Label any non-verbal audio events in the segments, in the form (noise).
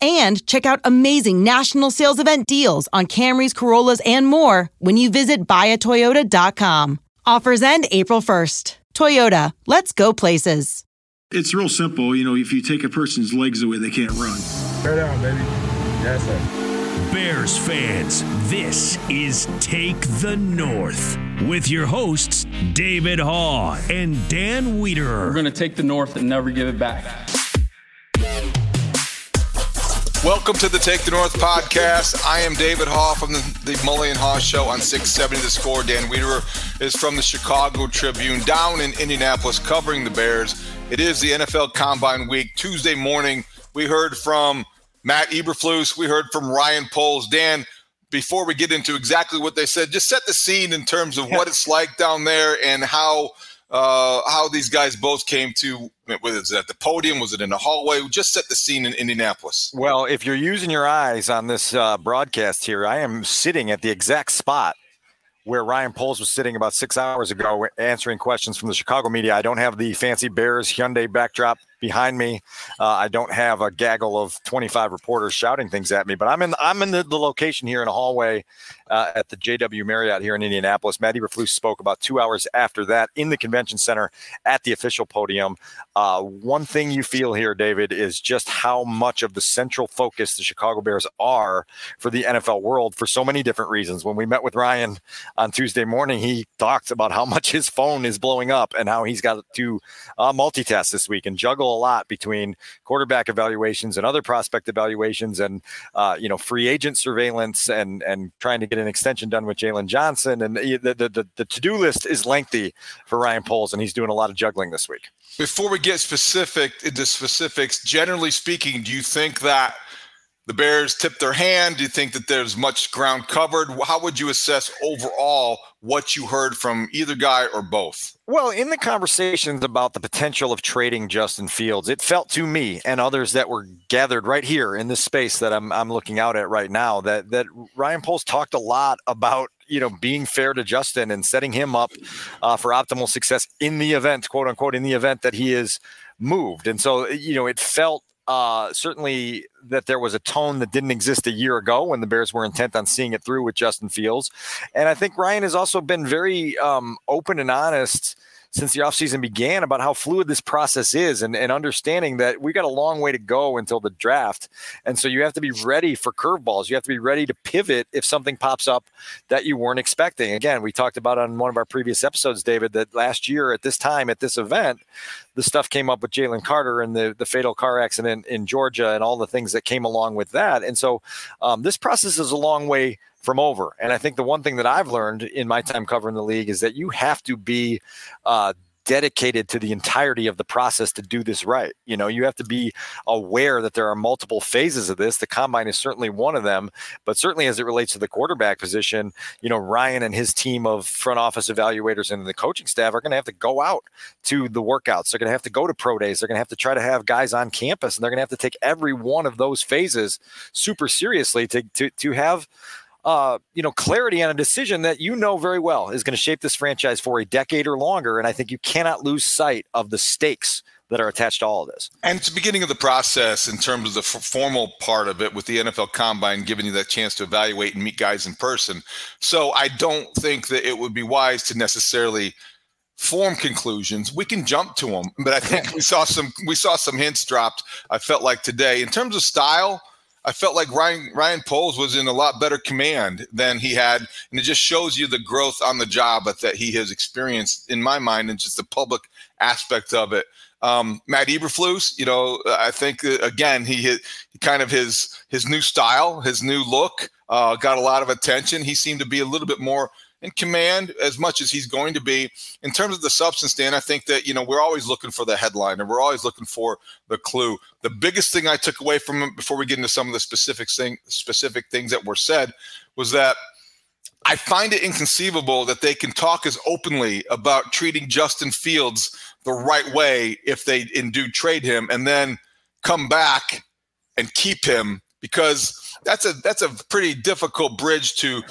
and check out amazing national sales event deals on Camrys, Corollas, and more when you visit buyatoyota.com. Offers end April 1st. Toyota, let's go places. It's real simple. You know, if you take a person's legs away, they can't run. Bear down, baby. Yes, sir. Bears fans, this is Take the North with your hosts, David Haugh and Dan Wiederer. We're going to take the North and never give it back. Welcome to the Take the North podcast. I am David Haugh from the, the Mully and Haugh Show on 670 The Score. Dan Wiederer is from the Chicago Tribune down in Indianapolis covering the Bears. It is the NFL Combine Week. Tuesday morning, we heard from Matt Eberflus. We heard from Ryan Poles. Dan, before we get into exactly what they said, just set the scene in terms of what it's like down there and how uh, how these guys both came to whether it's at the podium, was it in the hallway? Just set the scene in Indianapolis. Well, if you're using your eyes on this uh, broadcast here, I am sitting at the exact spot where Ryan Poles was sitting about six hours ago answering questions from the Chicago media. I don't have the fancy Bears Hyundai backdrop behind me. Uh, I don't have a gaggle of 25 reporters shouting things at me, but I'm in I'm in the, the location here in a hallway uh, at the JW Marriott here in Indianapolis. Matt Eberflus spoke about two hours after that in the convention center at the official podium. Uh, one thing you feel here, David, is just how much of the central focus the Chicago Bears are for the NFL world for so many different reasons. When we met with Ryan on Tuesday morning, he talked about how much his phone is blowing up and how he's got to uh, multitask this week and juggle a lot between quarterback evaluations and other prospect evaluations and uh, you know free agent surveillance and and trying to get an extension done with Jaylon Johnson and the the, the, the to do list is lengthy for Ryan Poles and he's doing a lot of juggling this week. Before we get specific into specifics, generally speaking, do you think that the Bears tipped their hand? Do you think that there's much ground covered? How would you assess overall what you heard from either guy or both? Well, in the conversations about the potential of trading Justin Fields, it felt to me and others that were gathered right here in this space that I'm, I'm looking out at right now that that Ryan Poles talked a lot about you know being fair to Justin and setting him up uh, for optimal success in the event, quote unquote, in the event that he is moved. And so you know it felt uh, certainly that there was a tone that didn't exist a year ago when the Bears were intent on seeing it through with Justin Fields. And I think Ryan has also been very um, open and honest since the offseason began about how fluid this process is and, and understanding that we got a long way to go until the draft. And so you have to be ready for curveballs. You have to be ready to pivot if something pops up that you weren't expecting. Again, we talked about on one of our previous episodes, David, that last year at this time, at this event, the stuff came up with Jalen Carter and the, the fatal car accident in Georgia and all the things that came along with that. And so um, this process is a long way from over. And I think the one thing that I've learned in my time covering the league is that you have to be uh, dedicated to the entirety of the process to do this right. You know, you have to be aware that there are multiple phases of this. The combine is certainly one of them, but certainly as it relates to the quarterback position, you know, Ryan and his team of front office evaluators and the coaching staff are going to have to go out to the workouts. They're going to have to go to pro days. They're going to have to try to have guys on campus and they're going to have to take every one of those phases super seriously to to to have uh, you know, clarity on a decision that you know very well is going to shape this franchise for a decade or longer. And I think you cannot lose sight of the stakes that are attached to all of this. And it's the beginning of the process in terms of the f- formal part of it with the NFL Combine giving you that chance to evaluate and meet guys in person. So I don't think that it would be wise to necessarily form conclusions. We can jump to them, but I think (laughs) we saw some we saw some hints dropped. I felt like today in terms of style. I felt like Ryan Ryan Poles was in a lot better command than he had, and it just shows you the growth on the job that he has experienced in my mind, and just the public aspect of it. Um, Matt Eberflus, you know, I think uh, again he hit kind of his his new style, his new look, uh, got a lot of attention. He seemed to be a little bit more in command as much as he's going to be. In terms of the substance, Dan, I think that, you know, we're always looking for the headline and we're always looking for the clue. The biggest thing I took away from him before we get into some of the specific thing, specific things that were said was that I find it inconceivable that they can talk as openly about treating Justin Fields the right way if they indeed trade him and then come back and keep him because that's a that's a pretty difficult bridge to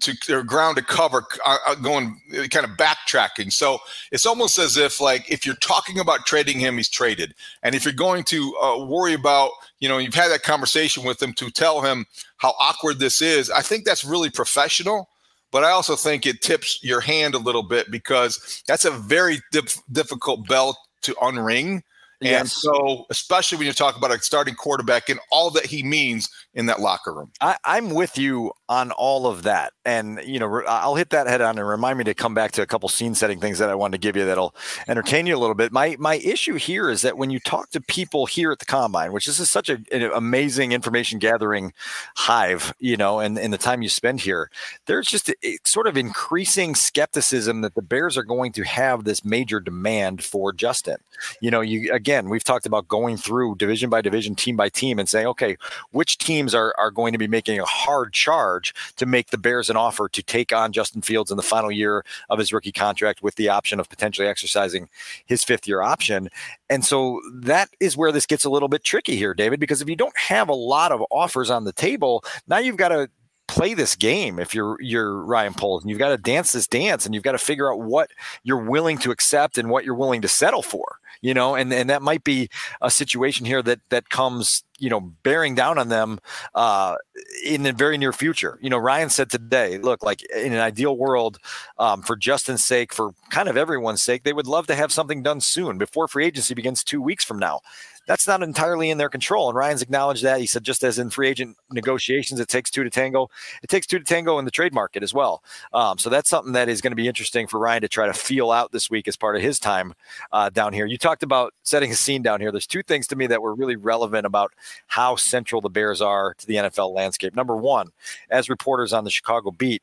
to their ground to cover uh, uh, going uh, kind of backtracking. So it's almost as if like if you're talking about trading him he's traded. And if you're going to uh, worry about you know you've had that conversation with him to tell him how awkward this is i think that's really professional. But i also think it tips your hand a little bit because that's a very dif- difficult bell to unring Yes. And so, especially when you talk about a starting quarterback and all that he means in that locker room. I, am with you on all of that. And, you know, I'll hit that head on and remind me to come back to a couple scene setting things that I wanted to give you that'll entertain you a little bit. My, my issue here is that when you talk to people here at the combine, which this is such a, an amazing information gathering hive, you know, and, and the time you spend here, there's just a, a sort of increasing skepticism that the Bears are going to have this major demand for Justin. You know, you, again, again, we've talked about going through division by division, team by team, and saying, okay, which teams are, are going to be making a hard charge to make the Bears an offer to take on Justin Fields in the final year of his rookie contract with the option of potentially exercising his fifth year option. And so that is where this gets a little bit tricky here, David, because if you don't have a lot of offers on the table, now you've got to play this game if you're you're Ryan Poles and you've got to dance this dance and you've got to figure out what you're willing to accept and what you're willing to settle for you know, and, and that might be a situation here that that comes, you know, bearing down on them uh, in the very near future. You know, Ryan said today, look, like in an ideal world, um, for Justin's sake, for kind of everyone's sake, they would love to have something done soon before free agency begins two weeks from now that's not entirely in their control. And Ryan's acknowledged that. He said, just as in free agent negotiations, it takes two to tango. It takes two to tango in the trade market as well. Um, so that's something that is going to be interesting for Ryan to try to feel out this week as part of his time uh, down here. You talked about setting a scene down here. There's two things to me that were really relevant about how central the Bears are to the NFL landscape. Number one, as reporters on the Chicago beat,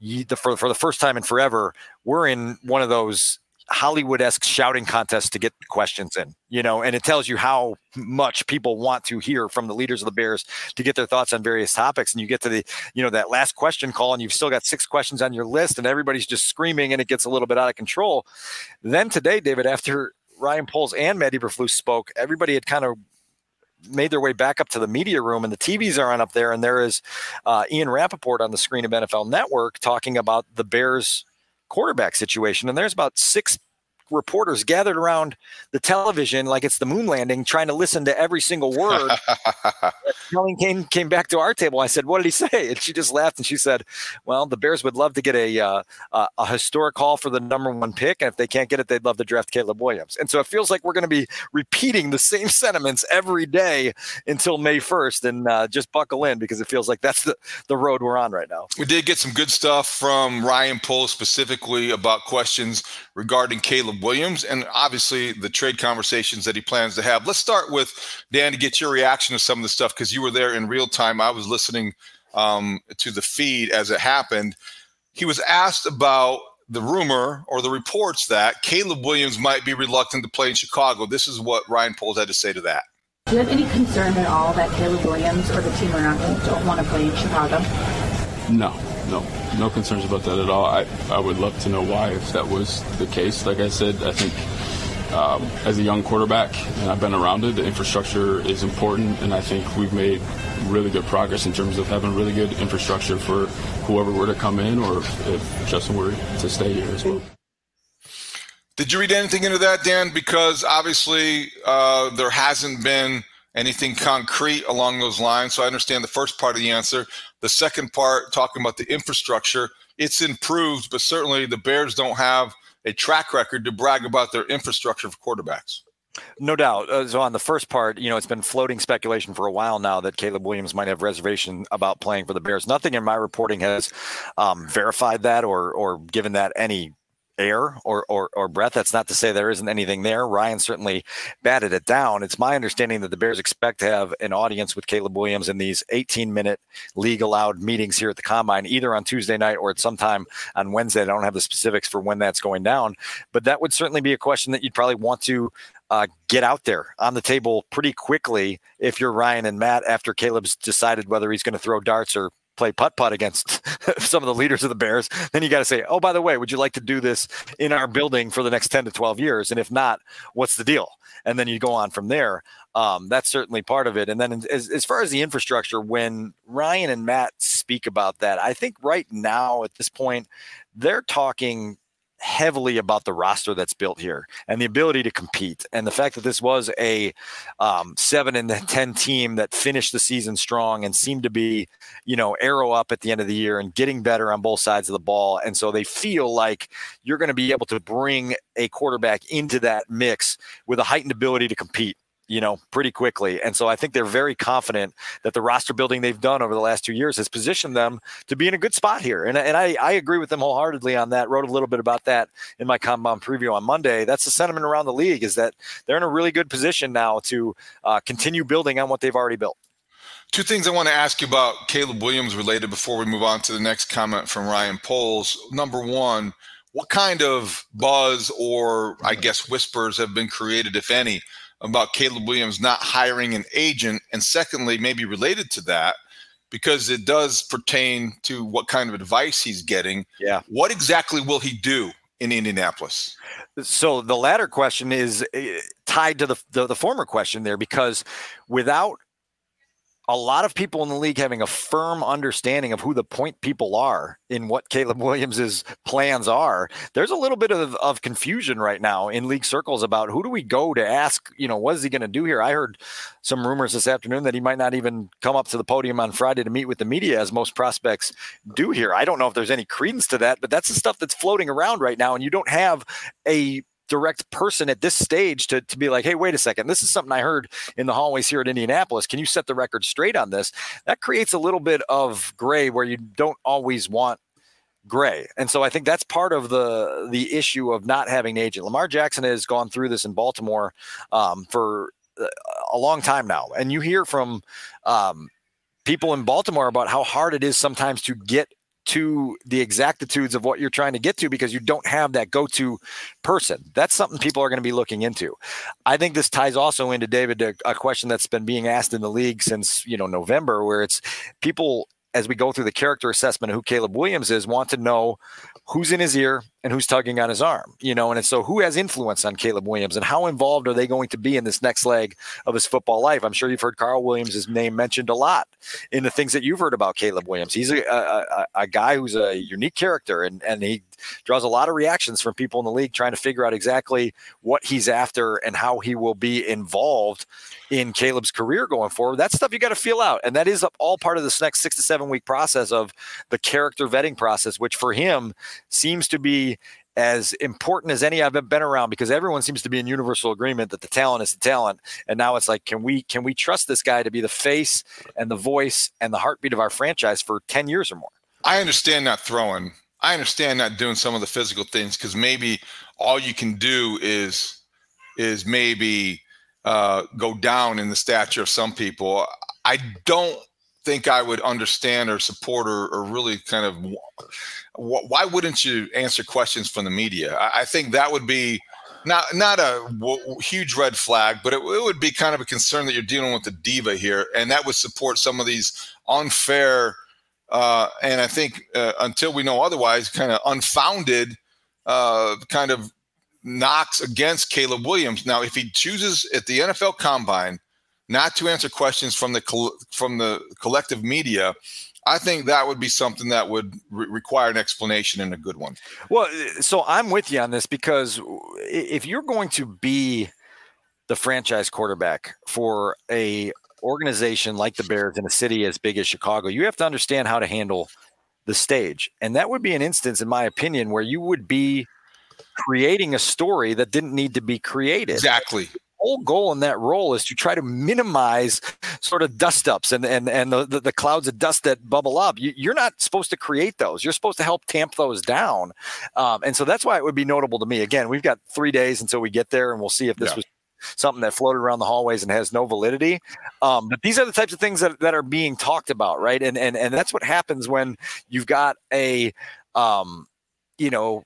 you, the, for, for the first time in forever, we're in one of those Hollywood esque shouting contest to get questions in, you know, and it tells you how much people want to hear from the leaders of the Bears to get their thoughts on various topics. And you get to the, you know, that last question call and you've still got six questions on your list and everybody's just screaming and it gets a little bit out of control. Then today, David, after Ryan Poles and Matt Eberflus spoke, everybody had kind of made their way back up to the media room and the TVs are on up there. And there is uh, Ian Rapoport on the screen of NFL Network talking about the Bears quarterback situation. And there's about six reporters gathered around the television like it's the moon landing, trying to listen to every single word. (laughs) Helen came came back to our table. I said, "What did he say?" And she just laughed and she said, "Well, the Bears would love to get a uh, a historic call for the number one pick, and if they can't get it, they'd love to draft Caleb Williams." And so it feels like we're going to be repeating the same (laughs) sentiments every day until May first. And uh, just buckle in because it feels like that's the the road we're on right now. We did get some good stuff from Ryan Poles specifically about questions regarding Caleb Williams and obviously the trade conversations that he plans to have. Let's start with Dan to get your reaction to some of the stuff because you were there in real time. I was listening um, to the feed as it happened. He was asked about the rumor or the reports that Caleb Williams might be reluctant to play in Chicago. This is what Ryan Poles had to say to that. Do you have any concern at all that Caleb Williams or the team around him don't want to play in Chicago? No, no, no concerns about that at all. I, I would love to know why if that was the case. Like I said, I think um, as a young quarterback, and I've been around it, the infrastructure is important, and I think we've made really good progress in terms of having really good infrastructure for whoever were to come in or if, Justin were to stay here as well. Did you read anything into that, Dan? Because obviously uh, there hasn't been anything concrete along those lines. So I understand the first part of the answer. The second part, talking about the infrastructure, it's improved, but certainly the Bears don't have a track record to brag about their infrastructure for quarterbacks. No doubt. Uh, so on the first part, you know, it's been floating speculation for a while now that Caleb Williams might have reservation about playing for the Bears. Nothing in my reporting has um, verified that or or given that any air or, or, or breath. That's not to say there isn't anything there. Ryan certainly batted it down. It's my understanding that the Bears expect to have an audience with Caleb Williams in these 18 minute league allowed meetings here at the combine, either on Tuesday night or at some time on Wednesday. I don't have the specifics for when that's going down, but that would certainly be a question that you'd probably want to uh, get out there on the table pretty quickly if you're Ryan and Matt after Caleb's decided whether he's going to throw darts or play putt putt against (laughs) some of the leaders of the Bears, then you got to say, oh, by the way, would you like to do this in our building for the next 10 to 12 years? And if not, what's the deal? And then you go on from there. Um, that's certainly part of it. And then as, as far as the infrastructure, when Ryan and Matt speak about that, I think right now at this point, they're talking heavily about the roster that's built here and the ability to compete and the fact that this was a um, seven and (laughs) ten team that finished the season strong and seemed to be you know arrow up at the end of the year and getting better on both sides of the ball. And so they feel like you're going to be able to bring a quarterback into that mix with a heightened ability to compete you know, pretty quickly. And so I think they're very confident that the roster building they've done over the last two years has positioned them to be in a good spot here. And, and I, I agree with them wholeheartedly on that. Wrote a little bit about that in my combine preview on Monday. That's the sentiment around the league is that they're in a really good position now to uh, continue building on what they've already built. Two things I want to ask you about Caleb Williams related before we move on to the next comment from Ryan Poles. Number one, what kind of buzz or I guess whispers have been created, if any, about Caleb Williams not hiring an agent? And secondly, maybe related to that, because it does pertain to what kind of advice he's getting. Yeah. What exactly will he do in Indianapolis? So the latter question is eh, tied to the, the, the former question there because without a lot of people in the league having a firm understanding of who the point people are in what Caleb Williams's plans are. There's a little bit of, of confusion right now in league circles about who do we go to ask, you know, what is he going to do here? I heard some rumors this afternoon that he might not even come up to the podium on Friday to meet with the media as most prospects do here. I don't know if there's any credence to that, but that's the stuff that's floating around right now. And you don't have a direct person at this stage to, to be like, hey, wait a second, this is something I heard in the hallways here at Indianapolis. Can you set the record straight on this? That creates a little bit of gray where you don't always want gray. And so I think that's part of the the issue of not having an agent. Lamar Jackson has gone through this in Baltimore um, for a long time now, and you hear from um, people in Baltimore about how hard it is sometimes to get to the exactitudes of what you're trying to get to because you don't have that go-to person. That's something people are going to be looking into. I think this ties also into David a, a question that's been being asked in the league since you know November, where it's people as we go through the character assessment of who Caleb Williams is, want to know who's in his ear and who's tugging on his arm, you know, and so who has influence on Caleb Williams and how involved are they going to be in this next leg of his football life? I'm sure you've heard Carl Williams' name mentioned a lot in the things that you've heard about Caleb Williams. He's a, a, a guy who's a unique character and, and he draws a lot of reactions from people in the league trying to figure out exactly what he's after and how he will be involved in Caleb's career going forward. That's stuff you got to feel out. And that is all part of this next six to seven week process of the character vetting process, which for him seems to be as important as any I've been around because everyone seems to be in universal agreement that the talent is the talent. And now it's like, can we can we trust this guy to be the face and the voice and the heartbeat of our franchise for 10 years or more? I understand not throwing. I understand not doing some of the physical things because maybe all you can do is is maybe uh, go down in the stature of some people. I don't think I would understand or support or, or really kind of why wouldn't you answer questions from the media? I think that would be not not a w- huge red flag, but it, it, would be kind of a concern that you're dealing with the diva here, and that would support some of these unfair uh, and I think uh, until we know otherwise, kind of unfounded uh, kind of knocks against Caleb Williams. Now, if he chooses at the NFL Combine not to answer questions from the from the collective media, I think that would be something that would re- require an explanation and a good one. Well, so I'm with you on this because if you're going to be the franchise quarterback for a organization like the Bears in a city as big as Chicago, you have to understand how to handle the stage. And that would be an instance, in my opinion, where you would be creating a story that didn't need to be created. Exactly. The whole goal in that role is to try to minimize sort of dust ups and and, and the, the, the clouds of dust that bubble up. You, are not supposed to create those. You're supposed to help tamp those down. Um, and so that's why it would be notable to me. Again, we've got three days until we get there, and we'll see if this yeah. was something that floated around the hallways and has no validity. Um, but these are the types of things that, that are being talked about, right? And and and that's what happens when you've got a um, you know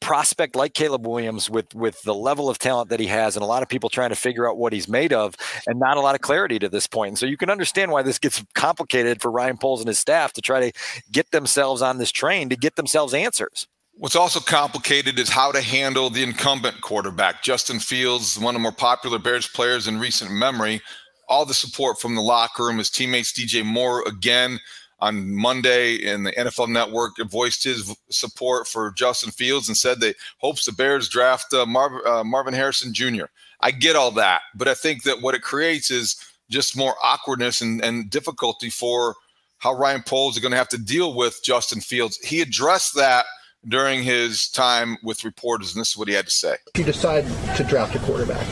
prospect like Caleb Williams with with the level of talent that he has and a lot of people trying to figure out what he's made of and not a lot of clarity to this point. And so you can understand why this gets complicated for Ryan Poles and his staff to try to get themselves on this train to get themselves answers. What's also complicated is how to handle the incumbent quarterback. Justin Fields, one of the more popular Bears players in recent memory. All the support from the locker room. His teammates, DJ Moore, again on Monday in the NFL Network, voiced his support for Justin Fields and said they hopes the Bears draft uh, Marv, uh, Marvin Harrison Jr. I get all that, but I think that what it creates is just more awkwardness and, and difficulty for how Ryan Poles is going to have to deal with Justin Fields. He addressed that – during his time with reporters, and this is what he had to say. If you decide to draft a quarterback,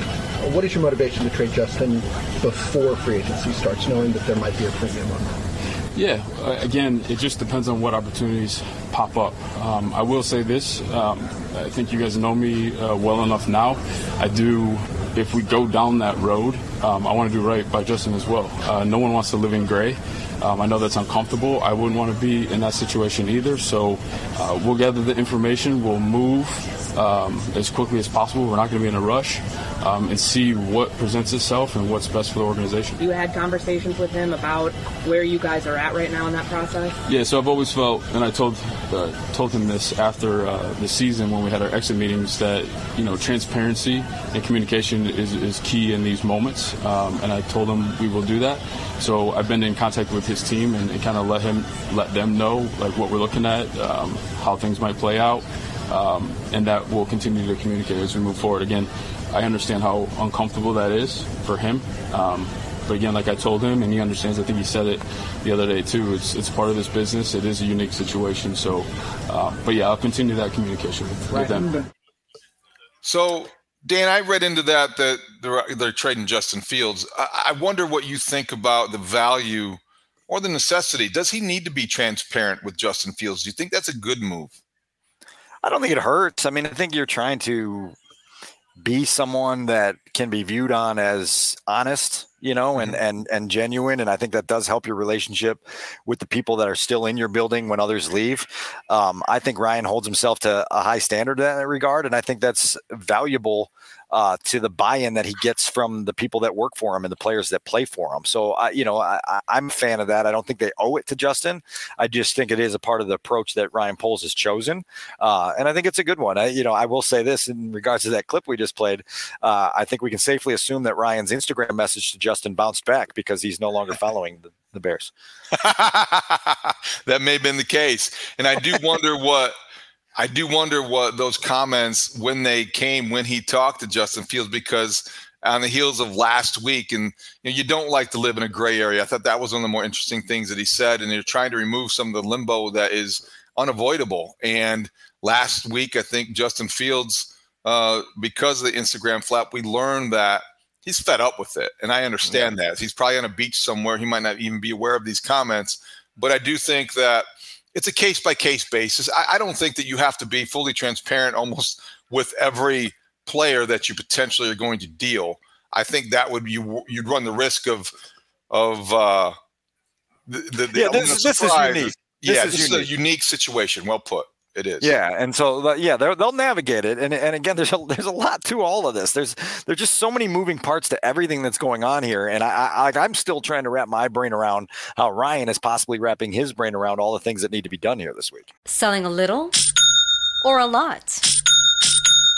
what is your motivation to trade Justin before free agency starts, knowing that there might be a premium on that? Yeah, uh, again, it just depends on what opportunities pop up. Um, I will say this um, I think you guys know me uh, well enough now. I do, if we go down that road, um, I want to do right by Justin as well. Uh, no one wants to live in gray. Um, I know that's uncomfortable. I wouldn't want to be in that situation either. So uh, we'll gather the information. We'll move um, as quickly as possible. We're not going to be in a rush um, and see what presents itself and what's best for the organization. You had conversations with him about where you guys are at right now in that process. Yeah. So I've always felt, and I told uh, told him this after uh, the season when we had our exit meetings that you know transparency and communication is, is key in these moments. Um, and I told him we will do that. So I've been in contact with his team and, and kind of let him let them know like what we're looking at, um, how things might play out, um, and that we'll continue to communicate as we move forward. Again, I understand how uncomfortable that is for him. Um, but again, like I told him, and he understands. I think he said it the other day too. It's it's part of this business. It is a unique situation. So, uh, but yeah, I'll continue that communication with, with them. So Dan, I read into that that they're, they're trading Justin Fields. I, I, wonder what you think about the value or the necessity. Does he need to be transparent with Justin Fields? Do you think that's a good move? I don't think it hurts. I mean, I think you're trying to be someone that can be viewed on as honest you know and mm-hmm. and and genuine and i think that does help your relationship with the people that are still in your building when others leave um, i think ryan holds himself to a high standard in that regard and i think that's valuable uh, to the buy-in that he gets from the people that work for him and the players that play for him. So, I, you know, I, am a fan of that. I don't think they owe it to Justin. I just think it is a part of the approach that Ryan Poles has chosen, uh, and I think it's a good one. I, you know, I will say this in regards to that clip we just played. Uh, I think we can safely assume that Ryan's Instagram message to Justin bounced back because he's no longer following the, the Bears. (laughs) that may have been the case, and I do wonder what I do wonder what those comments when they came when he talked to Justin Fields because on the heels of last week and you know you don't like to live in a gray area. I thought that was one of the more interesting things that he said and they're trying to remove some of the limbo that is unavoidable. And last week I think Justin Fields uh, because of the Instagram flap we learned that he's fed up with it and I understand yeah. that. He's probably on a beach somewhere. He might not even be aware of these comments, but I do think that it's a case by case basis. I, I, don't think that you have to be fully transparent almost (laughs) with every player that you potentially are going to deal. I think that would you you'd run the risk of of uh, the, the, the yeah, this, this is unique. yeah, this, this is, unique. is a unique situation. Well put. It is. Yeah, and so uh, yeah, they'll navigate it, and and again, there's a (laughs) there's a lot to all of this. There's there's just so many moving parts to everything that's going on here, and I, I I'm still trying to wrap my brain around how Ryan is possibly wrapping his brain around all the things that need to be done here this week. Selling a little or a lot.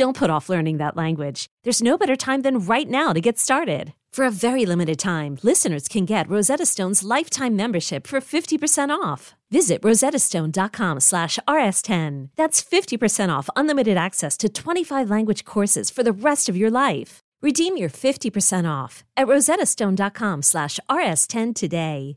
Don't put off learning that language. There's no better time than right now to get started. For a very limited time, listeners can get Rosetta Stone's lifetime membership for 50% off. Visit rosettastone.com slash rs10. That's 50% off unlimited access to 25 language courses for the rest of your life. Redeem your 50% off at rosettastone.com slash rs10 today.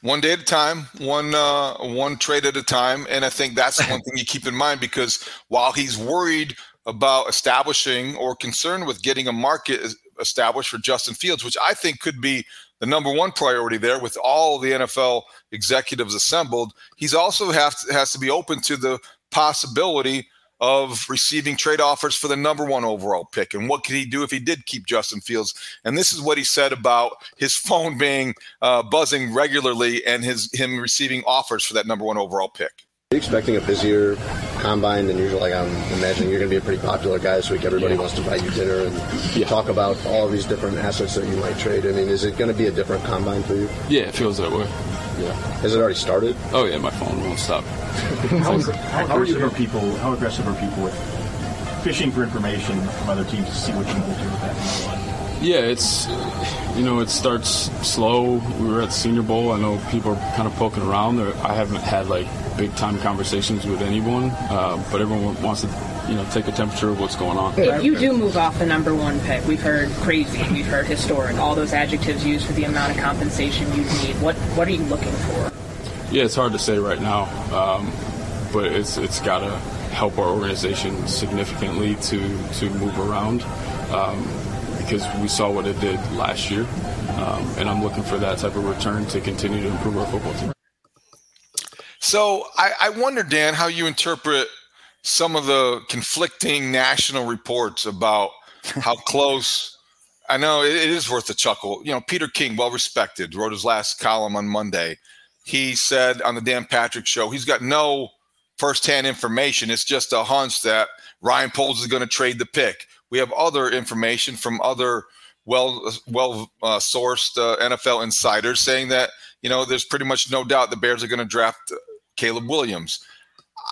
One day at a time, one uh, one trade at a time, and I think that's one thing you keep in mind because while he's worried about establishing or concerned with getting a market established for Justin Fields, which I think could be the number one priority there with all the NFL executives assembled. He's also have to, has to be open to the possibility of receiving trade offers for the number one overall pick. And what could he do if he did keep Justin Fields? And this is what he said about his (laughs) phone being uh, buzzing regularly and his him receiving offers for that number one overall pick. Are you expecting a busier combine than usual? Like I'm imagining you're going to be a pretty popular guy this week. Everybody yeah. wants to buy you dinner and yeah. talk about all these different assets that you might trade. I mean, is it going to be a different combine for you? Yeah, it feels that way. Yeah. Has it already started? Oh yeah, my phone won't stop. (laughs) how, how aggressive are people? How aggressive are people with fishing for information from other teams to see what you will do with that? Yeah, it's you know it starts slow. We were at the Senior Bowl. I know people are kind of poking around. I haven't had like big time conversations with anyone, uh, but everyone wants to you know take a temperature of what's going on. If you do move off the number one pick, we've heard crazy, we've heard historic, all those adjectives used for the amount of compensation you need. What what are you looking for? Yeah, it's hard to say right now, um, but it's it's got to help our organization significantly to to move around. Um, because we saw what it did last year, um, and I'm looking for that type of return to continue to improve our football team. So I, I wonder, Dan, how you interpret some of the conflicting national reports about how (laughs) close. I know it, it is worth a chuckle. You know, Peter King, well respected, wrote his last column on Monday. He said on the Dan Patrick show, he's got no firsthand information. It's just a hunch that Ryan Poles is going to trade the pick. We have other information from other well well uh, sourced uh, NFL insiders saying that you know there's pretty much no doubt the Bears are going to draft Caleb Williams.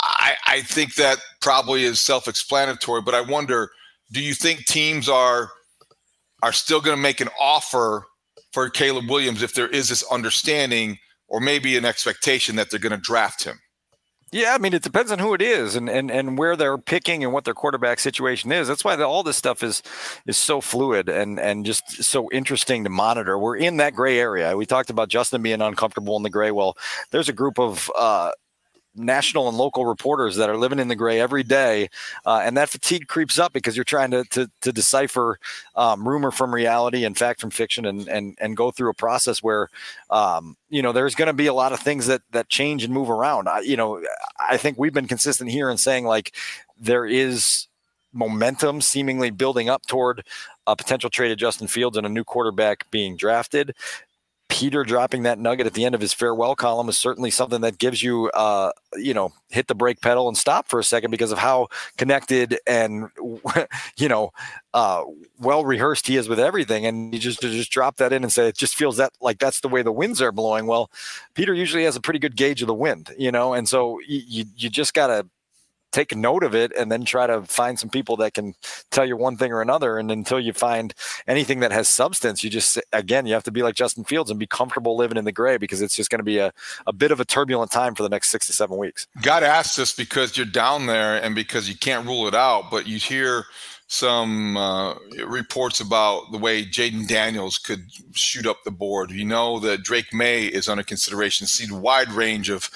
I, I think that probably is self-explanatory, but I wonder, do you think teams are are still going to make an offer for Caleb Williams if there is this understanding or maybe an expectation that they're going to draft him? Yeah, I mean, it depends on who it is and, and, and where they're picking and what their quarterback situation is. That's why the, all this stuff is is so fluid and and just so interesting to monitor. We're in that gray area. We talked about Justin being uncomfortable in the gray. Well, there's a group of uh, national and local reporters that are living in the gray every day, uh, and that fatigue creeps up because you're trying to to, to decipher um, rumor from reality and fact from fiction, and and and go through a process where um, you know there's going to be a lot of things that that change and move around. I, you know, I think we've been consistent here in saying like there is momentum seemingly building up toward a potential trade of Justin Fields and a new quarterback being drafted. Peter dropping that nugget at the end of his farewell column is certainly something that gives you, uh, you know, hit the brake pedal and stop for a second because of how connected and, (laughs) you know, uh, well rehearsed he is with everything. And you just just drop that in and say it just feels that like that's the way the winds are blowing. Well, Peter usually has a pretty good gauge of the wind, you know, and so you you just gotta take note of it and then try to find some people that can tell you one thing or another. And until you find anything that has substance, you just, again, you have to be like Justin Fields and be comfortable living in the gray because it's just going to be a, a bit of a turbulent time for the next six to seven weeks. God asked this because you're down there and because you can't rule it out, but you hear some uh, reports about the way Jayden Daniels could shoot up the board. You know that Drake Maye is under consideration. See the wide range of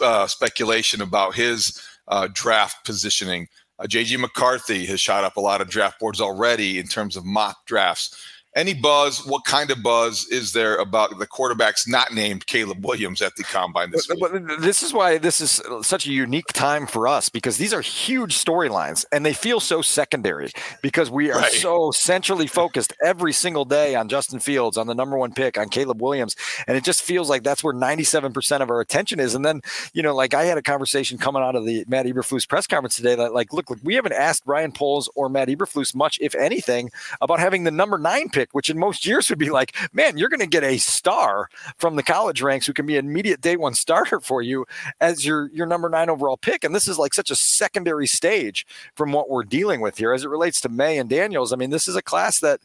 uh, speculation about his uh, draft positioning. Uh, JJ McCarthy has shot up a lot of draft boards already in terms of mock drafts any buzz? What kind of buzz is there about the quarterbacks not named Caleb Williams at the combine this week? This is why this is such a unique time for us because these are huge storylines and they feel so secondary because we are right. so centrally focused every single day on Justin Fields, on the number one pick, on Caleb Williams. And it just feels like that's where 97% of our attention is. And then, you know, like I had a conversation coming out of the Matt Eberflus press conference today that, like, look, look we haven't asked Ryan Poles or Matt Eberflus much, if anything, about having the number nine pick pick, which in most years would be like, man, you're going to get a star from the college ranks who can be an immediate day one starter for you as your your number nine overall pick. And this is like such a secondary stage from what we're dealing with here as it relates to Maye and Daniels. I mean, this is a class that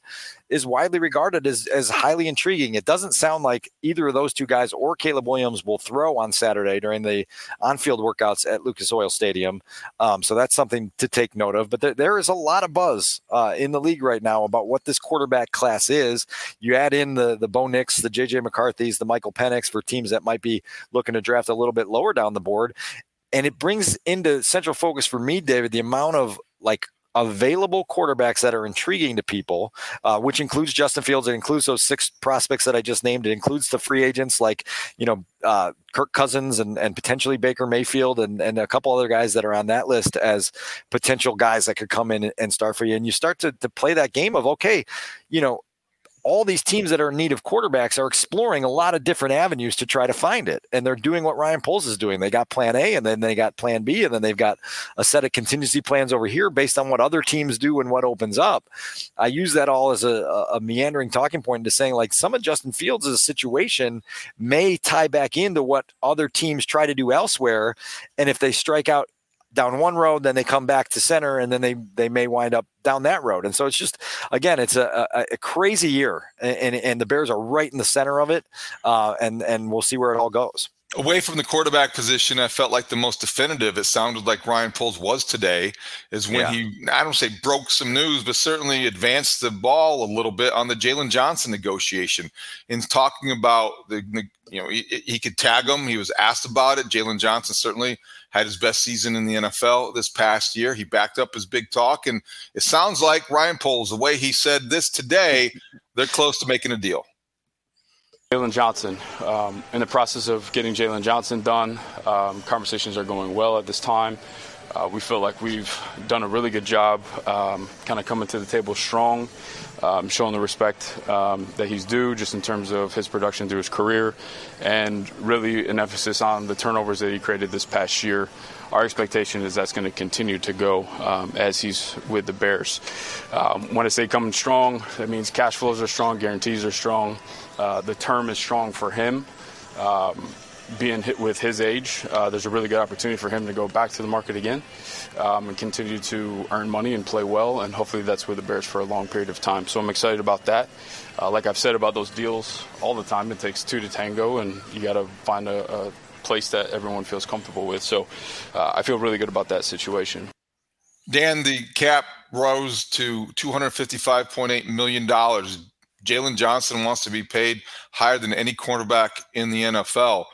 is widely regarded as, as highly intriguing. It doesn't sound like either of those two guys or Caleb Williams will throw on Saturday during the on field workouts at Lucas Oil Stadium. Um, so that's something to take note of. But there, there is a lot of buzz uh, in the league right now about what this quarterback class is. You add in the, the Bo Nix, the JJ McCarthy's, the Michael Penix for teams that might be looking to draft a little bit lower down the board. And it brings into central focus for me, David, the amount of like available quarterbacks that are intriguing to people, uh, which includes Justin Fields. It includes those six prospects that I just named. It includes the free agents like, you know, uh, Kirk Cousins and, and potentially Baker Mayfield and, and a couple other guys that are on that list as potential guys that could come in and start for you. And you start to, to play that game of, okay, you know, all these teams that are in need of quarterbacks are exploring a lot of different avenues to try to find it. And they're doing what Ryan Poles is doing. They got plan A and then they got plan B, and then they've got a set of contingency plans over here based on what other teams do and what opens up. I use that all as a, a meandering talking point into saying like some of Justin Fields' situation may tie back into what other teams try to do elsewhere. And if they strike out down one road, then they come back to center, and then they they may wind up down that road. And so it's just again, it's a, a, a crazy year, and, and the Bears are right in the center of it, uh, and and we'll see where it all goes. Away from the quarterback position, I felt like the most definitive. It sounded like Ryan Poles was today, is when yeah. he I don't say broke some news, but certainly advanced the ball a little bit on the Jaylon Johnson negotiation in talking about the you know he, he could tag him. He was asked about it. Jaylon Johnson certainly had his best season in the NFL this past year. He backed up his big talk, and it sounds like Ryan Poles, the way he said this today, they're close to making a deal. Jaylon Johnson. Um, in the process of getting Jaylon Johnson done, um, conversations are going well at this time. Uh, we feel like we've done a really good job um, kind of coming to the table strong, um, showing the respect um, that he's due just in terms of his production through his career, and really an emphasis on the turnovers that he created this past year. Our expectation is that's going to continue to go um, as he's with the Bears. Um, when I say coming strong, that means cash flows are strong, guarantees are strong, uh, the term is strong for him. Um, being hit with his age, uh, there's a really good opportunity for him to go back to the market again um, and continue to earn money and play well. And hopefully that's with the Bears for a long period of time. So I'm excited about that. Uh, like I've said about those deals all the time, it takes two to tango, and you got to find a, a, place that everyone feels comfortable with. So uh, I feel really good about that situation. Dan, the cap rose to $255.8 million. Jaylon Johnson wants to be paid higher than any cornerback in the NFL.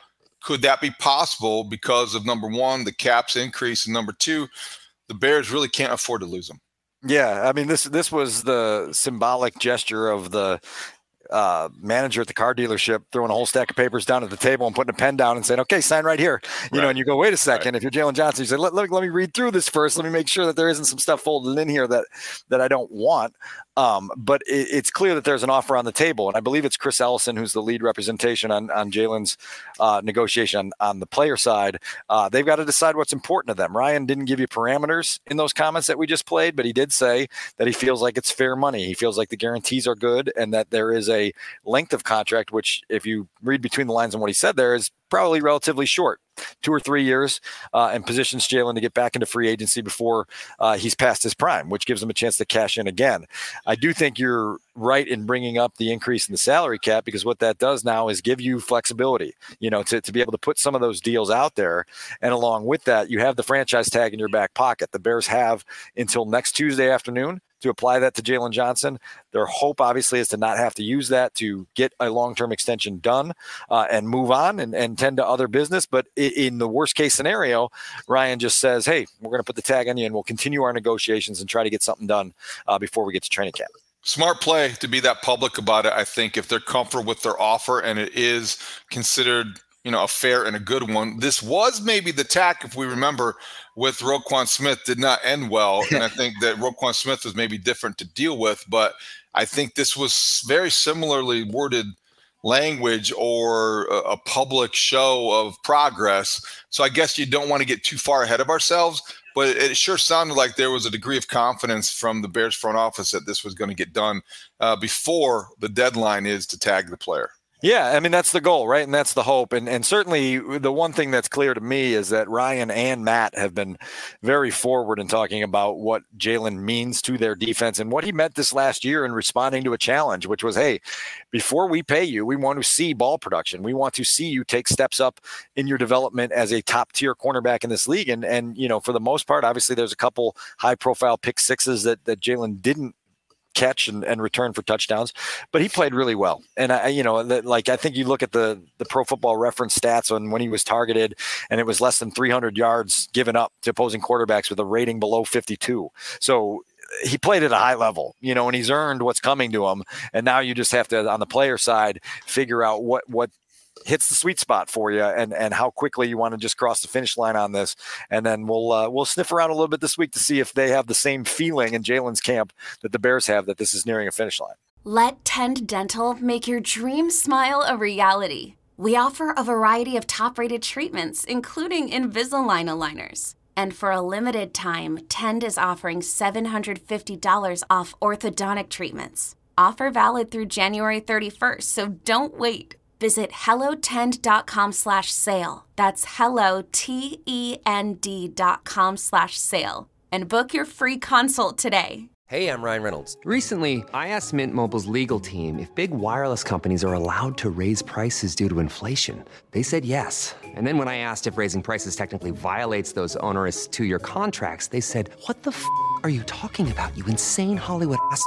Could that be possible because of number one, the cap's increase, and number two, the Bears really can't afford to lose them. Yeah, I mean this this was the symbolic gesture of the uh, manager at the car dealership throwing a whole stack of papers down at the table and putting a pen down and saying, "Okay, sign right here." You right. know, and you go, "Wait a second. Right. If you're Jaylon Johnson, you say, let, let, let, me read through this first. Let me make sure that there isn't some stuff folded in here that that I don't want." Um, but it, it's clear that there's an offer on the table, and I believe it's Chris Ellison who's the lead representation on on Jaylon's uh, negotiation on, on, the player side. Uh, they've got to decide what's important to them. Ryan didn't give you parameters in those comments that we just played, but he did say that he feels like it's fair money. He feels like the guarantees are good, and that there is a length of contract, which, if you read between the lines on what he said, there is probably relatively short, two or three years, uh, and positions Jaylon to get back into free agency before uh, he's past his prime, which gives him a chance to cash in again. I do think you're right in bringing up the increase in the salary cap because what that does now is give you flexibility, you know, to, to be able to put some of those deals out there. And along with that, you have the franchise tag in your back pocket. The Bears have until next Tuesday afternoon to apply that to Jaylon Johnson. Their hope, obviously, is to not have to use that to get a long term extension done uh, and move on and, and tend to other business. But in the worst case scenario, Ryan just says, hey, we're going to put the tag on you and we'll continue our negotiations and try to get something done uh, before we get to training camp. Smart play to be that public about it. I think if they're comfortable with their offer and it is considered you know, a fair and a good one. This was maybe the tack, if we remember, with Roquan Smith did not end well. and I (laughs) think that Roquan Smith was maybe different to deal with, but I think this was very similarly worded language or a, public show of progress. So I guess you don't want to get too far ahead of ourselves, but it sure sounded like there was a degree of confidence from the Bears front office that this was going to get done uh, before the deadline is to tag the player. Yeah, I mean that's the goal, right? And that's the hope. And and certainly the one thing that's clear to me is that Ryan and Matt have been very forward in talking about what Jaylon means to their defense and what he meant this last year in responding to a challenge, which was, hey, before we pay you, we want to see ball production. We want to see you take steps up in your development as a top tier cornerback in this league. And and you know, for the most part, obviously there's a couple high profile pick sixes that that Jaylon didn't catch and, and return for touchdowns, but he played really well. And I, you know, the, like I think you look at the the Pro Football Reference stats on when he was targeted, and it was less than 300 yards given up to opposing quarterbacks with a rating below 52. So he played at a high level, you know, and he's earned what's coming to him. And now you just have to, on the player side, figure out what what hits the sweet spot for you and and how quickly you want to just cross the finish line on this and then we'll uh, we'll sniff around a little bit this week to see if they have the same feeling in Jaylon's camp that the Bears have that this is nearing a finish line. Let Tend Dental make your dream smile a reality. We offer a variety of top-rated treatments including Invisalign aligners. And for a limited time, Tend is offering $750 off orthodontic treatments. Offer valid through January 31st, so don't wait. Visit hellotend.com slash sale. That's hello, T-E-N-D dot com slash sale. And book your free consult today. Hey, I'm Ryan Reynolds. Recently, I asked Mint Mobile's legal team if big wireless companies are allowed to raise prices due to inflation. They said yes. And then when I asked if raising prices technically violates those onerous two-year contracts, they said, what the f*** are you talking about, you insane Hollywood ass?"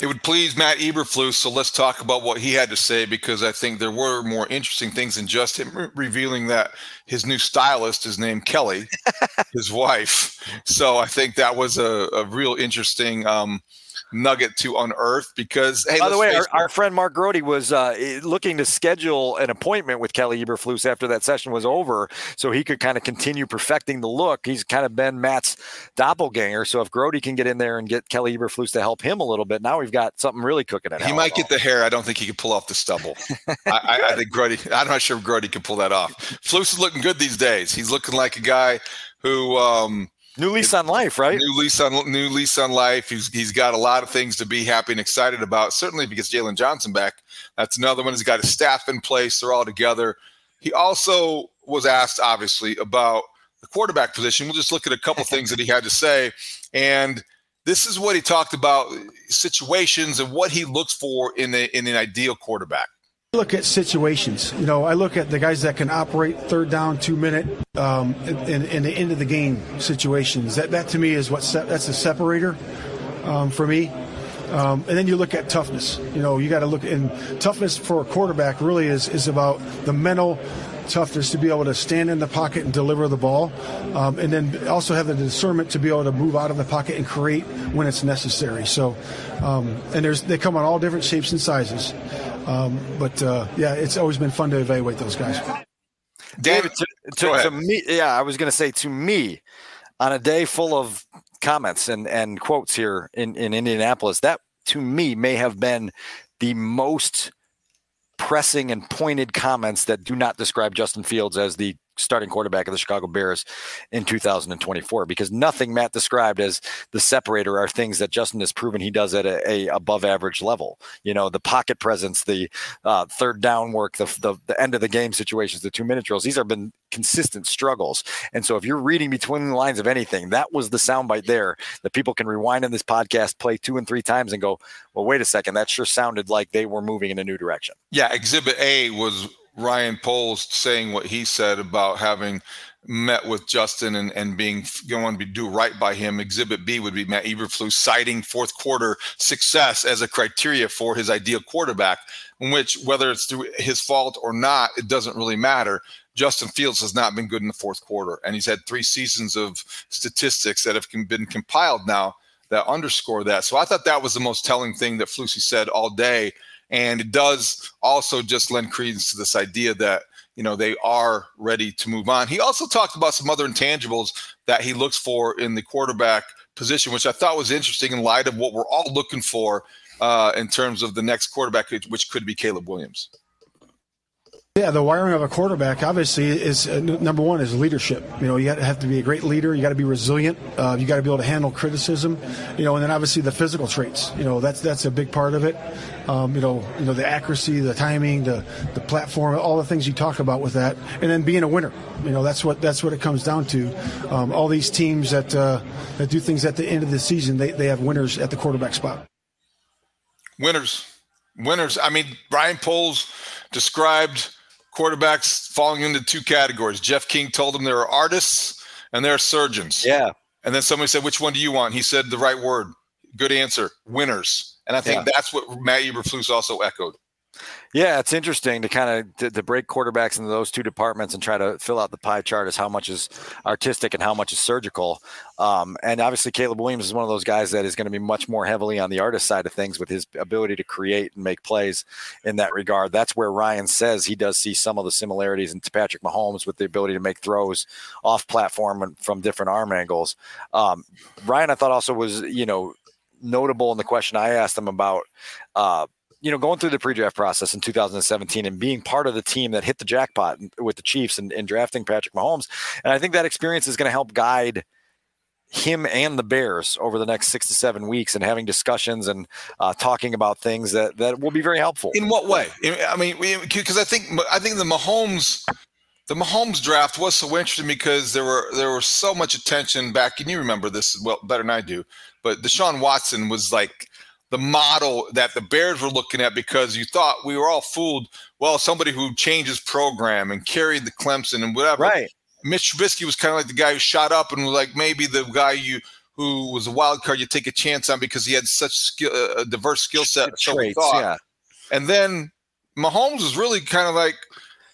It would please Matt Eberflus, so let's talk about what he had to say because I think there were more interesting things than just him re- revealing that his new stylist is named Kelly, (laughs) his wife. So I think that was a, a real interesting um, nugget to unearth because hey by the way our, our, friend mark Grote was uh, looking to schedule an appointment with kelly eberflus after that session was over so he could kind of continue perfecting the look. He's kind of been matt's doppelganger so if Grote can get in there and get kelly eberflus to help him a little bit now we've got something really cooking At he might get the hair i don't think he can pull off the stubble. I, I, I, think Grote. (laughs) i'm not sure if Grote can pull that off. Flus is looking good these days. He's looking like a guy who um, New lease on life, right? New lease on new lease on life. He's he's got a lot of things to be happy and excited about. Certainly, if he gets Jaylon Johnson back, that's another one. He's got his staff in place; they're all together. He also was asked, obviously, about the quarterback position. We'll just look at a couple (laughs) things that he had to say, and this is what he talked about: situations and what he looks for in a, in an ideal quarterback look at situations. You know, I look at the guys that can operate third down, two minute, um, in, in, the end of the game situations. That that to me is what se- that's a separator um, for me. Um, and then you look at toughness. You know, you got to look in toughness for a quarterback. Really is is about the mental toughness to be able to stand in the pocket and deliver the ball, um, and then also have the discernment to be able to move out of the pocket and create when it's necessary. So, um, and there's they come on all different shapes and sizes. Um, but uh, yeah, it's always been fun to evaluate those guys. David, to, to, to me, yeah, I was going to say to me, on a day full of comments and, and quotes here in, in Indianapolis, that to me may have been the most pressing and pointed comments that do not describe Justin Fields as the starting quarterback of the Chicago Bears in 2024 because nothing Matt described as the separator are things that Justin has proven he does at a, a above average level. You know, the pocket presence, the uh, third down work, the, the, the end of the game situations, the two minute drills. These have been consistent struggles. And so if you're reading between the lines of anything, that was the soundbite there that people can rewind in this podcast, play two and three times, and go, well, wait a second, that sure sounded like they were moving in a new direction. Yeah, Exhibit A was Ryan Poles saying what he said about having met with Justin and, and being going to do right by him. Exhibit B would be Matt Eberflus citing fourth quarter success as a criteria for his ideal quarterback, in which whether it's through his fault or not, it doesn't really matter. Justin Fields has not been good in the fourth quarter, and he's had three seasons of statistics that have been compiled now that underscore that. So I thought that was the most telling thing that Flusy said all day and it does also just lend credence to this idea that you know they are ready to move on. He also talked about some other intangibles that he looks for in the quarterback position, which I thought was interesting in light of what we're all looking for uh, in terms of the next quarterback, which could be Caleb Williams. Yeah, the wiring of a quarterback obviously is uh, number one is leadership. You know, you have to be a great leader. You got to be resilient. Uh, you got to be able to handle criticism. You know, and then obviously the physical traits. You know, that's that's a big part of it. Um, you know, you know the accuracy, the timing, the the platform, all the things you talk about with that, and then being a winner. You know, that's what that's what it comes down to. Um, all these teams that uh, that do things at the end of the season, they they have winners at the quarterback spot. Winners, winners. I mean, Ryan Poles described quarterbacks falling into two categories. Jeff King told them there are artists and there are surgeons. Yeah. And then somebody said, which one do you want? He said the right word. Good answer. Winners. And I think yeah. that's what Matt Eberflus also echoed. Yeah, it's interesting to kind of to, to, break quarterbacks into those two departments and try to fill out the pie chart as how much is artistic and how much is surgical. Um, and obviously, Caleb Williams is one of those guys that is going to be much more heavily on the artist side of things with his ability to create and make plays in that regard. That's where Ryan says he does see some of the similarities into Patrick Mahomes with the ability to make throws off platform and from different arm angles. Um, Ryan, I thought also was you know notable in the question I asked him about. Uh, you know, going through the pre-draft process in 2017 and being part of the team that hit the jackpot with the Chiefs and, and drafting Patrick Mahomes, and I think that experience is going to help guide him and the Bears over the next six to seven weeks and having discussions and uh, talking about things that that will be very helpful. In what way? I mean, because I think I think the Mahomes the Mahomes draft was so interesting because there were there was so much attention back, and you remember this well better than I do. But Deshaun Watson was like the model that the Bears were looking at because you thought we were all fooled. Well, somebody who changes program and carried the Clemson and whatever. Right. Mitch Trubisky was kind of like the guy who shot up and was like maybe the guy you who was a wild card you take a chance on because he had such skill, uh, a diverse skill set. So Traits, yeah. And then Mahomes was really kind of like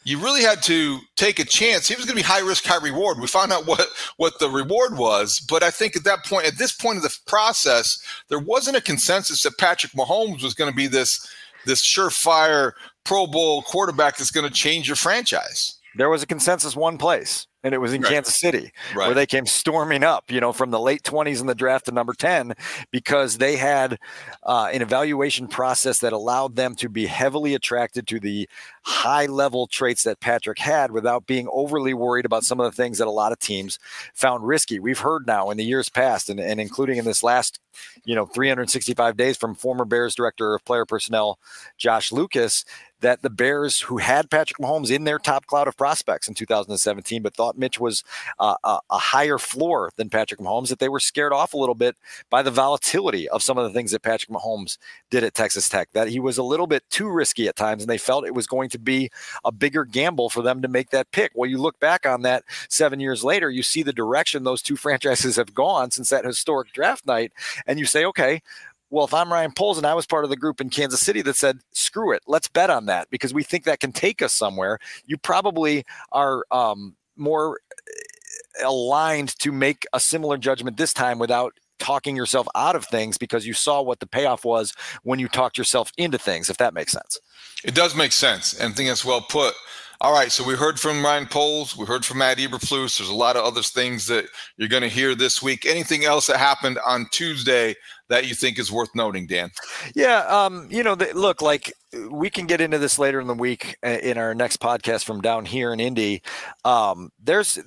you really had to take a chance. He was going to be high risk, high reward. We found out what what the reward was, but I think at that point, at this point of the process, there wasn't a consensus that Patrick Mahomes was going to be this this surefire Pro Bowl quarterback that's going to change your franchise. There was a consensus one place and it was in right. Kansas City, right. where they came storming up, you know, from the late 20s in the draft to number 10, because they had uh, an evaluation process that allowed them to be heavily attracted to the high level traits that Patrick had without being overly worried about some of the things that a lot of teams found risky. We've heard now in the years past, and, and including in this last, you know, 365 days from former Bears director of player personnel, Josh Lucas, that the Bears, who had Patrick Mahomes in their top cloud of prospects in 2017, but thought Mitch was uh, a, a, higher floor than Patrick Mahomes, that they were scared off a little bit by the volatility of some of the things that Patrick Mahomes did at Texas Tech, that he was a little bit too risky at times, and they felt it was going to be a bigger gamble for them to make that pick. Well, you look back on that seven years later, you see the direction those two (laughs) franchises have gone since that historic draft night, and you say, okay, well, if I'm Ryan Poles and I was part of the group in Kansas City that said, screw it, let's bet on that because we think that can take us somewhere, you probably are um, more eh, aligned to make a similar judgment this time without talking yourself out of things because you saw what the payoff was when you talked yourself into things, if that makes sense. It does make sense. And I think that's well put. All right, so we heard from Ryan Poles, we heard from Matt Eberflus. There's a lot of other things that you're going to hear this week. Anything else that happened on Tuesday that you think is worth noting, Dan? Yeah, um, you know, the, look, like we can get into this later in the week uh, in our next podcast from down here in Indy. Um, there's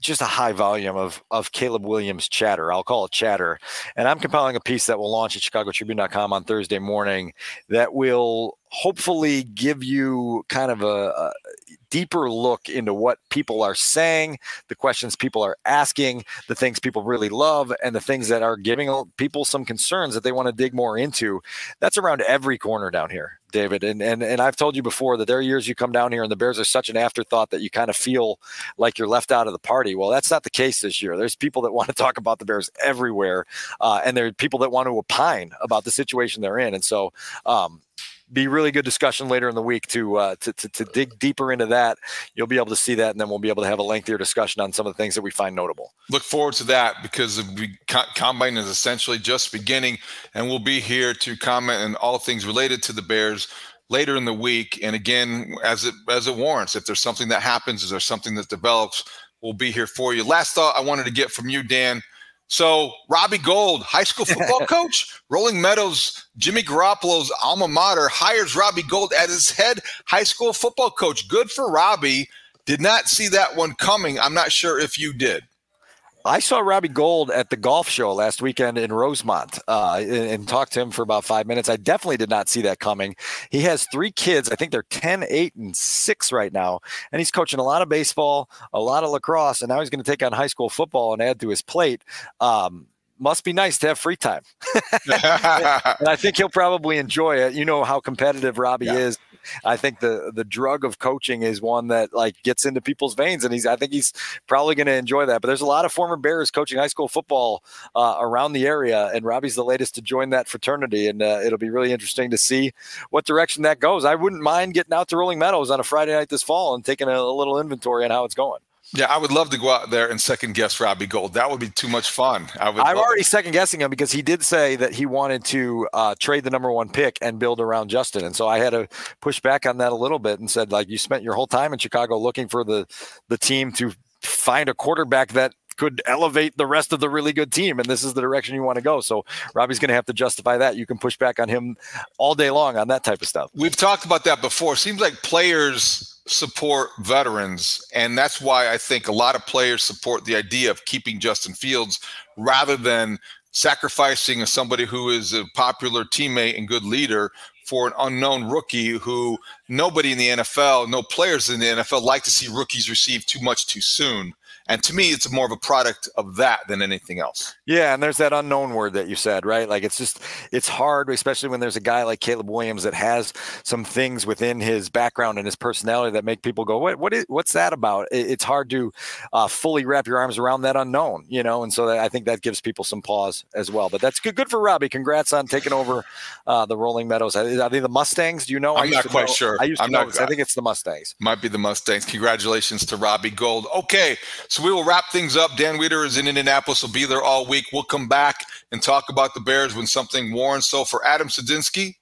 just a high volume of of Caleb Williams chatter. I'll call it chatter. And I'm compiling a piece that will launch at chicagotribune.com on Thursday morning that will hopefully give you kind of a, a, deeper look into what people are saying, the questions people are asking, the things people really love, and the things that are giving people some concerns that they want to dig more into. That's around every corner down here, David. And and and I've told you before that there are years you come down here and the Bears are such an afterthought that you kind of feel like you're left out of the party. Well, that's not the case this year. There's people that (laughs) want to talk about the Bears everywhere, uh, and there are people that want to opine about the situation they're in. And so, um, be really good discussion later in the week to, uh, to, to to dig deeper into that. You'll be able to see that, and then we'll be able to have a lengthier discussion on some of the things that we find notable. Look forward to that because the combine is essentially just beginning, and we'll be here to comment on all things related to the Bears later in the week. And again, as it as it warrants, if there's something that happens, is there something that develops, we'll be here for you. Last thought I wanted to get from you, Dan. So Robbie Gould, high school football (laughs) coach, Rolling Meadows, Jimmy Garoppolo's alma mater, hires Robbie Gould as his head high school football coach. Good for Robbie. Did not see that one coming. I'm not sure if you did. I saw Robbie Gould at the golf show last weekend in Rosemont uh, and, and, talked to him for about five minutes. I definitely did not see that coming. He has three kids. I think they're 10, 8, and 6 right now. And he's coaching a lot of baseball, a lot of lacrosse, and now he's going to take on high school football and add to his plate. Um, must be nice to have free time. (laughs) (laughs) and I think he'll probably enjoy it. You know how competitive Robbie yeah. is I think the the drug of coaching is one that like gets into people's veins, and he's I think he's probably going to enjoy that. But there's a lot of former Bears coaching high school football uh, around the area, and Robbie's the latest to join that fraternity, and uh, it'll be really interesting to see what direction that goes. I wouldn't mind getting out to Rolling Meadows on a Friday night this fall and taking a, a little inventory on how it's going. Yeah, I would love to go out there and second guess Robbie Gould. That would be too much fun. I would. I'm already second guessing him because he did say that he wanted to uh, trade the number one pick and build around Justin, and so I had to push back on that a little bit and said, like, you spent your whole time in Chicago looking for the the team to find a quarterback that could elevate the rest of the really good team, and this is the direction you want to go. So Robbie's going to have to justify that. You can push back on him all day long on that type of stuff. We've talked about that before. Seems like players support veterans. And that's why I think a lot of players support the idea of keeping Justin Fields rather than sacrificing somebody who is a popular teammate and good leader for an unknown rookie who nobody in the NFL, no players in the NFL like to see rookies receive too much too soon. And to me, it's more of a product of that than anything else. Yeah, and there's that unknown word that you said, right? Like it's just it's hard, especially when there's a guy like Caleb Williams that has some things within his background and his personality that make people go, "What? What is? What's that about?" It's hard to uh, fully wrap your arms around that unknown, you know. And so that, I think that gives people some pause as well. But that's good. Good for Robbie. Congrats on taking over uh, the Rolling Meadows. I think the Mustangs? Do you know? I'm not quite know, sure. I used to I'm know. not, I think it's the Mustangs. Might be the Mustangs. Congratulations to Robbie Gould. Okay, so we will wrap things up. Dan Wiederer is in Indianapolis. Will be there all week. We'll come back and talk about the Bears when something warrants. So for Adam Sadinsky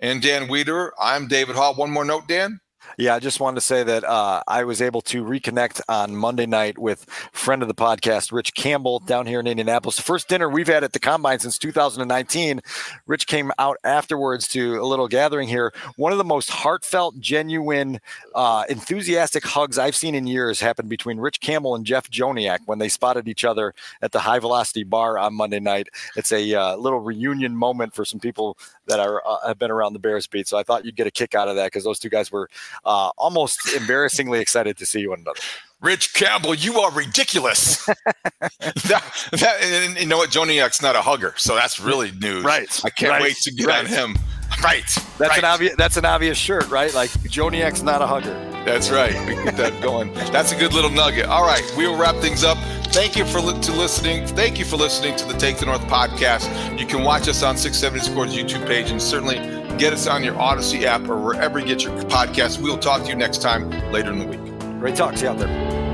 and Dan Wiederer, I'm David Haugh. One more note, Dan. Yeah, I just wanted to say that uh, I was able to reconnect on Monday night with friend of the podcast, Rich Campbell, down here in Indianapolis. The first dinner we've had at the Combine since 2019. Rich came out afterwards to a little gathering here. One of the most heartfelt, genuine, uh, enthusiastic hugs I've seen in years happened between Rich Campbell and Jeff Joniak when they spotted each other at the High Velocity Bar on Monday night. It's a uh, little reunion moment for some people that are uh, have been around the Bears beat. So I thought you'd get a kick out of that because those two guys were uh, almost embarrassingly excited to see you one another. Rich Campbell, you are ridiculous. (laughs) that, that, and you know what? Joniak's not a hugger, so that's really news. Right. I can't Right. wait to get Right. on him. Right. That's right. an obvious. That's an obvious shirt, right? Like Joniak's not a hugger. That's right. We get that going. That's a good little nugget. All right, we will wrap things up. Thank you for li- to listening. Thank you for listening to the Take the North podcast. You can watch us on 670 Scores YouTube page and certainly get us on your Audacy app or wherever you get your podcasts. We'll talk to you next time later in the week. Great talk. See you out there.